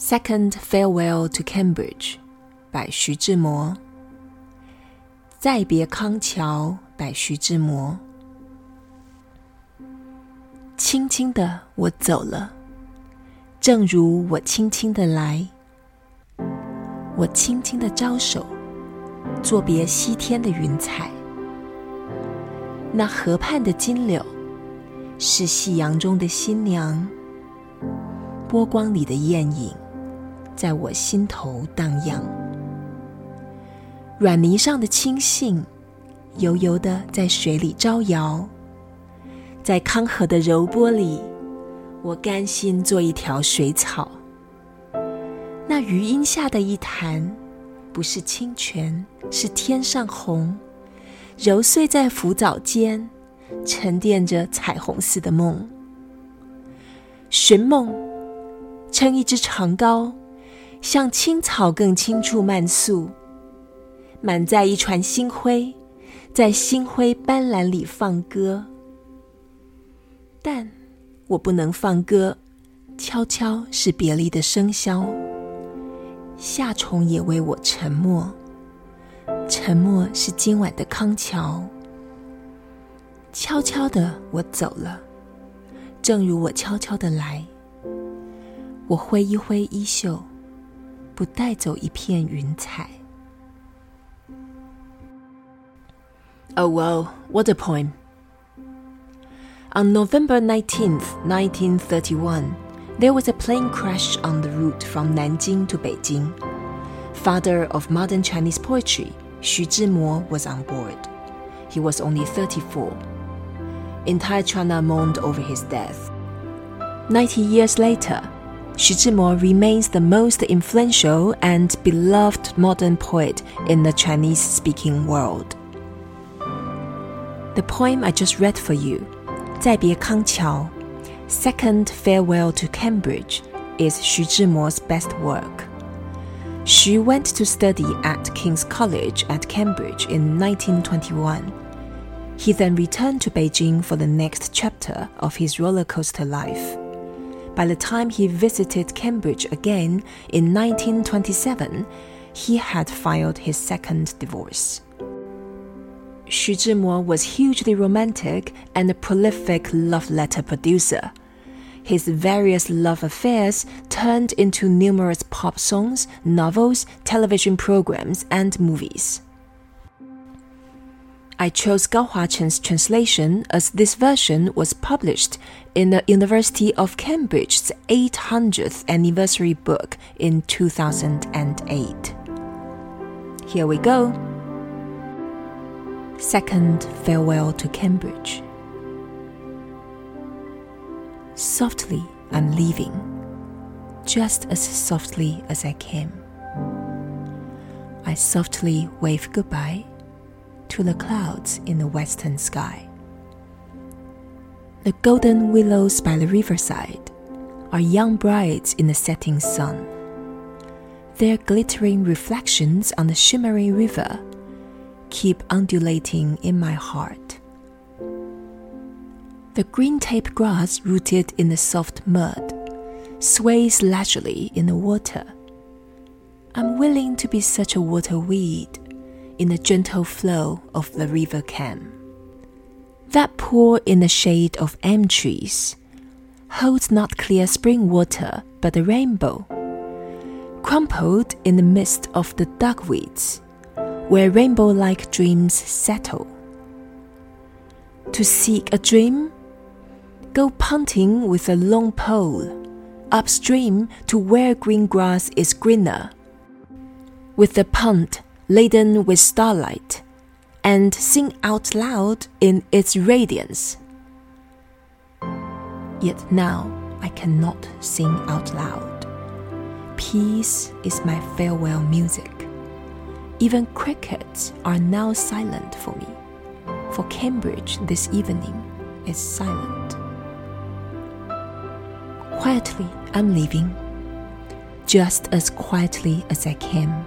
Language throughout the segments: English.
Second Farewell to Cambridge，by 徐志摩。再别康桥，by 徐志摩。轻轻的我走了，正如我轻轻的来。我轻轻的招手，作别西天的云彩。那河畔的金柳，是夕阳中的新娘。波光里的艳影，在我心头荡漾。软泥上的青荇，油油的在水里招摇。在康河的柔波里，我甘心做一条水草。那余荫下的一潭，不是清泉，是天上虹，揉碎在浮藻间，沉淀着彩虹似的梦。寻梦。撑一支长篙，向青草更青处漫溯，满载一船星辉，在星辉斑斓里放歌。但我不能放歌，悄悄是别离的笙箫。夏虫也为我沉默，沉默是今晚的康桥。悄悄的我走了，正如我悄悄的来。我挥一挥衣袖，不带走一片云彩。Oh wow, what a poem! On November 19th, 1931, there was a plane crash on the route from Nanjing to Beijing. Father of modern Chinese poetry, Xu Zhimo was on board. He was only 34. Entire China mourned over his death. Ninety years later, Xu Zhimo remains the most influential and beloved modern poet in the Chinese speaking world. The poem I just read for you, 再别康桥, Second Farewell to Cambridge, is Xu Zhimo's best work. Xu went to study at King's College at Cambridge in 1921. He then returned to Beijing for the next chapter of his roller coaster life. By the time he visited Cambridge again in 1927, he had filed his second divorce. Xu Zhimo was hugely romantic and a prolific love letter producer. His various love affairs turned into numerous pop songs, novels, television programs, and movies. I chose Gao Huachen's translation as this version was published in the University of Cambridge's 800th anniversary book in 2008. Here we go. Second Farewell to Cambridge. Softly, I'm leaving, just as softly as I came. I softly wave goodbye to the clouds in the western sky. The golden willows by the riverside are young brides in the setting sun. Their glittering reflections on the shimmering river keep undulating in my heart. The green tape grass rooted in the soft mud sways leisurely in the water. I'm willing to be such a water weed in the gentle flow of the river Cam. That pool in the shade of elm trees holds not clear spring water but a rainbow, crumpled in the midst of the duckweeds, where rainbow like dreams settle. To seek a dream, go punting with a long pole upstream to where green grass is greener. With the punt laden with starlight, and sing out loud in its radiance. Yet now I cannot sing out loud. Peace is my farewell music. Even crickets are now silent for me, for Cambridge this evening is silent. Quietly, I'm leaving, just as quietly as I came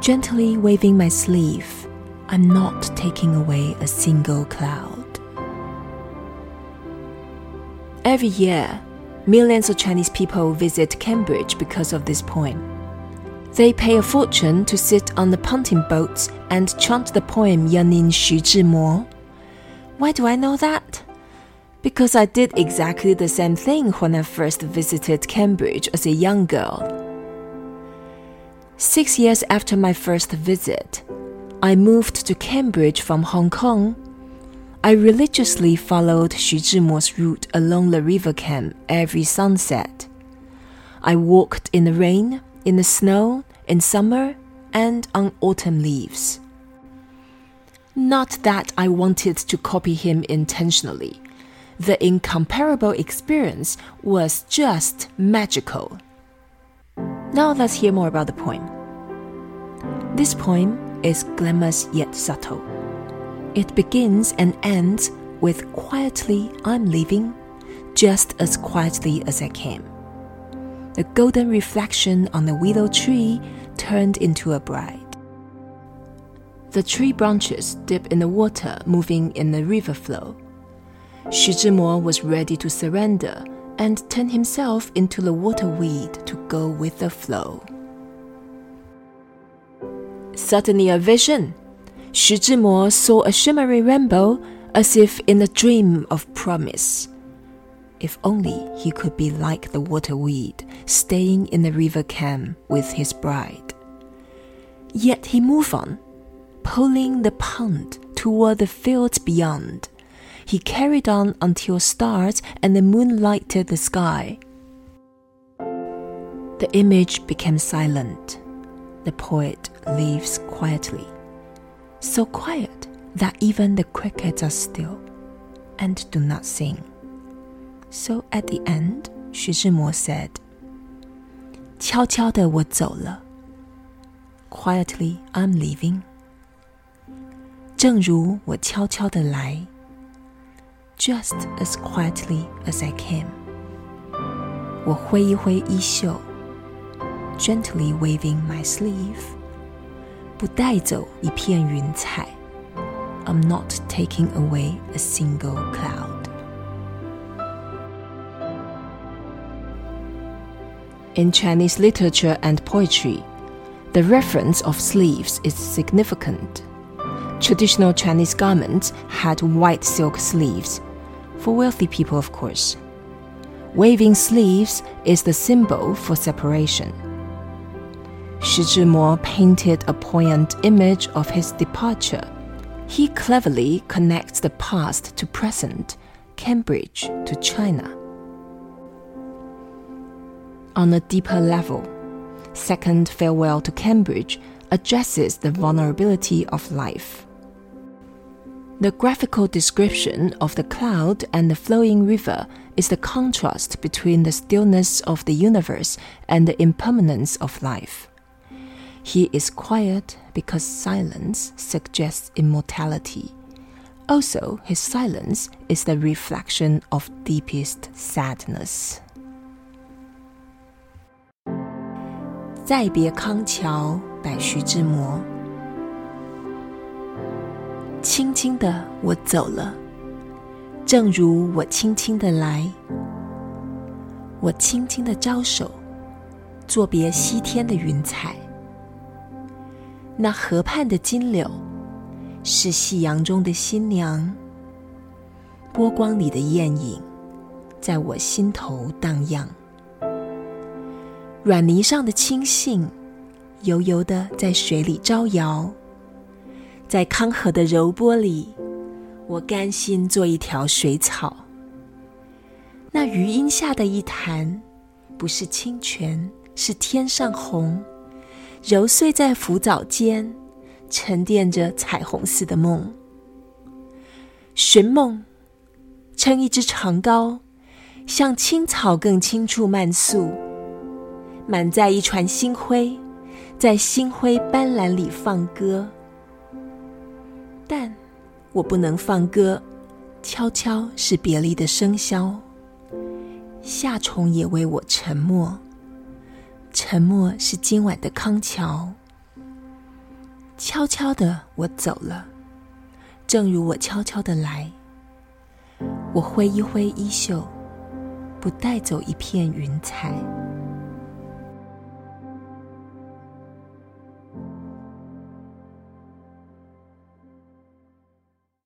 Gently waving my sleeve, I'm not taking away a single cloud. Every year, Millions of Chinese people visit Cambridge because of this poem. They pay a fortune to sit on the punting boats and chant the poem Yanin Xu Zhimo. Why do I know that? Because I did exactly the same thing when I first visited Cambridge as a young girl. Six years after my first visit, I moved to Cambridge from Hong Kong. I religiously followed Xu Zhimo's route along the river Cam every sunset. I walked in the rain, in the snow, in summer, and on autumn leaves. Not that I wanted to copy him intentionally. The incomparable experience was just magical. Now let's hear more about the poem. This poem is glamorous yet subtle. It begins and ends with quietly I'm leaving, just as quietly as I came. The golden reflection on the willow tree turned into a bride. The tree branches dip in the water moving in the river flow. Xu Zhimo was ready to surrender and turn himself into the water weed to go with the flow. Suddenly a vision. Zhimo saw a shimmering rainbow as if in a dream of promise. If only he could be like the water weed, staying in the river Cam with his bride. Yet he moved on, pulling the punt toward the fields beyond He carried on until stars and the moon lighted the sky. The image became silent. The poet leaves quietly, so quiet that even the crickets are still and do not sing. So at the end, 徐志摩 said, 悄悄地我走了。Quietly I'm leaving. 正如我悄悄地来。 Just as quietly as I came. 我挥一挥衣袖。gently waving my sleeve. 不带走一片云彩。I'm not taking away a single cloud. In Chinese literature and poetry, the reference of sleeves is significant. Traditional Chinese garments had white silk sleeves, for wealthy people, of course. Waving sleeves is the symbol for separation. Xu Zhimo painted a poignant image of his departure. He cleverly connects the past to present, Cambridge to China. On a deeper level, Second Farewell to Cambridge addresses the vulnerability of life. The graphical description of the cloud and the flowing river is the contrast between the stillness of the universe and the impermanence of life. He is quiet because silence suggests immortality. Also, his silence is the reflection of deepest sadness. 再别康桥，百徐之魔。 轻轻的我走了，正如我轻轻的来。我轻轻的招手，作别西天的云彩。那河畔的金柳，是夕阳中的新娘。波光里的艳影，在我心头荡漾。软泥上的青荇，油油的在水里招摇。在康河的柔波里，我甘心做一条水草。那余荫下的一潭，不是清泉，是天上虹。揉碎在浮藻间，沉淀着彩虹似的梦。寻梦，撑一支长篙，向青草更青处漫溯，满载一船星辉，在星辉斑斓里放歌。但我不能放歌，悄悄是别离的笙箫。夏虫也为我沉默。沉默是今晚的康桥。悄悄的，我走了，正如我悄悄的来。我挥一挥衣袖不带走一片云彩。